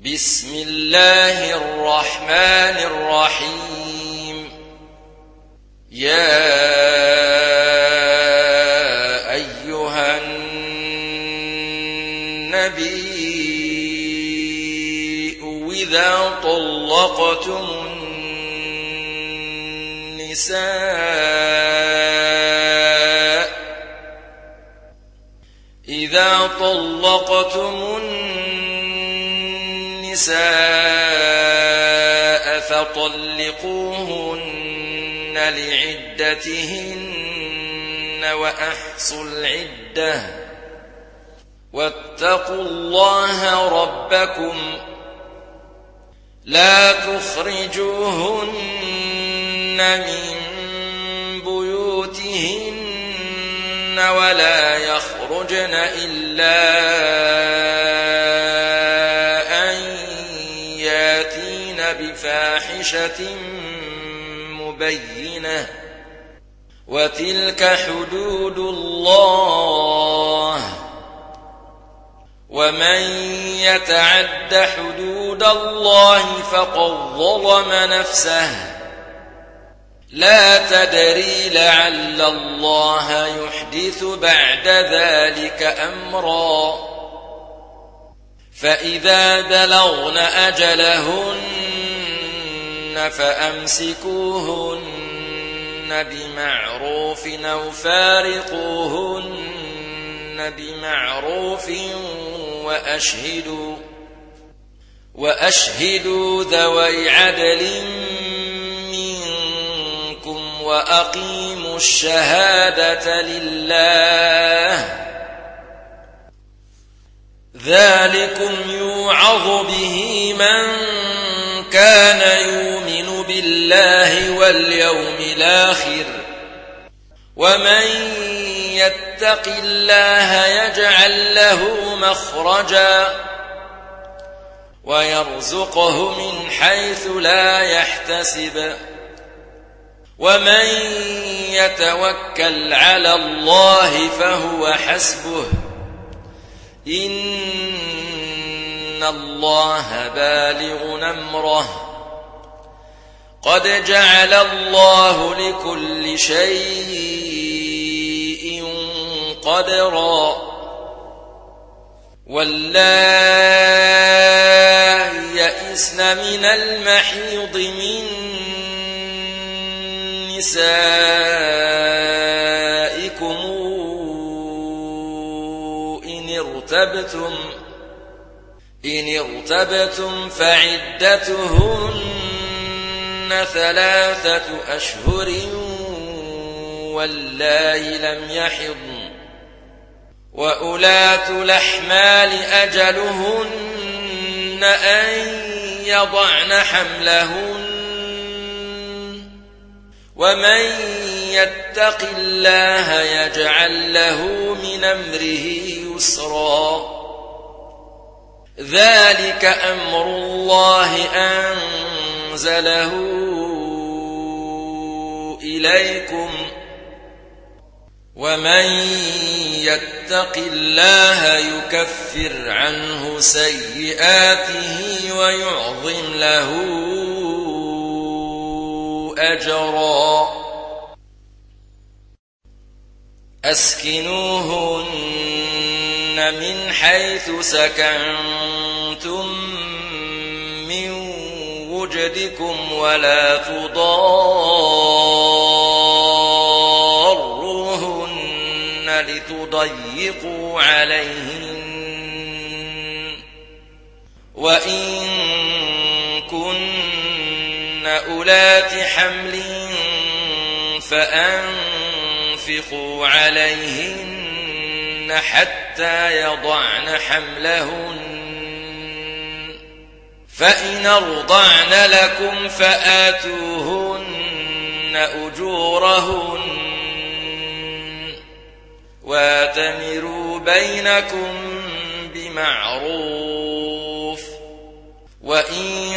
بسم الله الرحمن الرحيم. يا أيها النبي إذا طلقتم النساء إذا طلقتم النساء فطلقوهن لعدتهن وأحصوا العدة. واتقوا الله ربكم. لا تخرجوهن من بيوتهن ولا يخرجن إلا بفاحشة مبينة. وتلك حدود الله. ومن يتعد حدود الله فقد ظلم نفسه. لا تدري لعل الله يحدث بعد ذلك أمرا. فإذا بلغن أجلهن فأمسكوهن بمعروف أو فارقوهن بمعروف وأشهدوا وأشهدوا ذوي عدل منكم وأقيموا الشهادة لله ذلكم يوعظ به من كان يؤمن بالله واليوم الآخر. ومن يتق الله يجعل له مخرجا ويرزقه من حيث لا يحتسب. ومن يتوكل على الله فهو حسبه. إن الله بالغ نمره قد جعل الله لكل شيء قدرا. والله يئسن من المحيض من نسائكم ارتبتم إن ارتبتم فعدتهن ثلاثة أشهر والله لم يحضن وأولاة الأحمال أجلهن أن يضعن حملهن ومن يتق الله يجعل له من أمره يسرا ذلك أمر الله أنزله إليكم ومن يتق الله يكفر عنه سيئاته ويعظم له أجرا. أسكنوهن من حيث سكنتم من وجدكم ولا تضاروهن لتضيقوا عليهن. وإن أولات حمل فأنفقوا عليهن حتى يضعن حملهن. فإن أرضعن لكم فآتوهن أجورهن. واتمروا بينكم بمعروف. وإن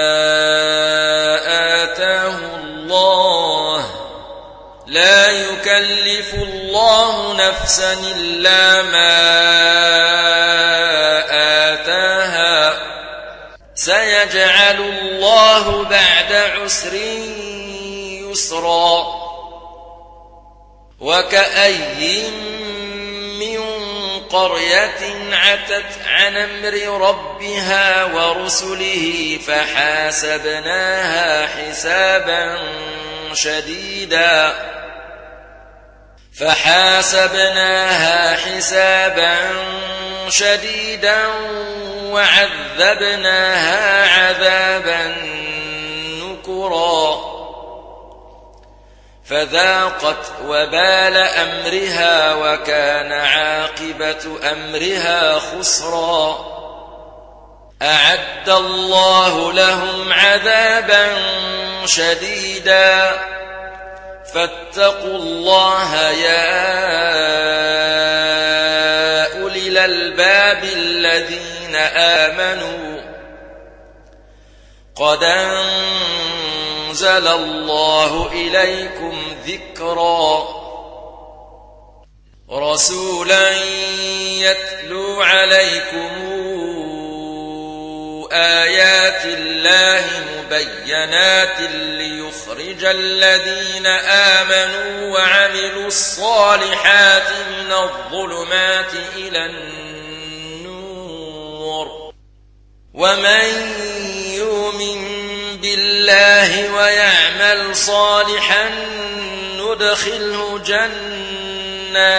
الله نفسا إلا ما آتاها. سيجعل الله بعد عسر يسرا. وكأي من قرية عتت عن أمر ربها ورسله فحاسبناها حسابا شديدا. فحاسبناها حسابا شديدا وعذبناها عذابا نكرا. فذاقت وبال أمرها وكان عاقبة أمرها خسرا. أعد الله لهم عذابا شديدا. فاتقوا الله يا أولي الألباب الذين آمنوا. قد أنزل الله إليكم ذكرا رسولا يتلو عليكم آيات الله مبينات ليخرج الذين آمنوا وعملوا الصالحات من الظلمات إلى النور. ومن يؤمن بالله ويعمل صالحا ندخله جنات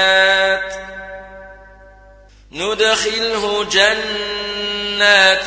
ندخله جنات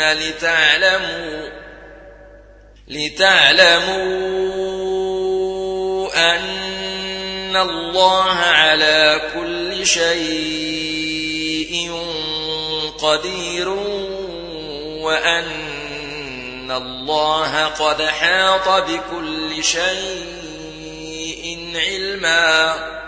لتعلموا لتعلموا أن الله على كل شيء قدير وأن الله قد حاط بكل شيء علما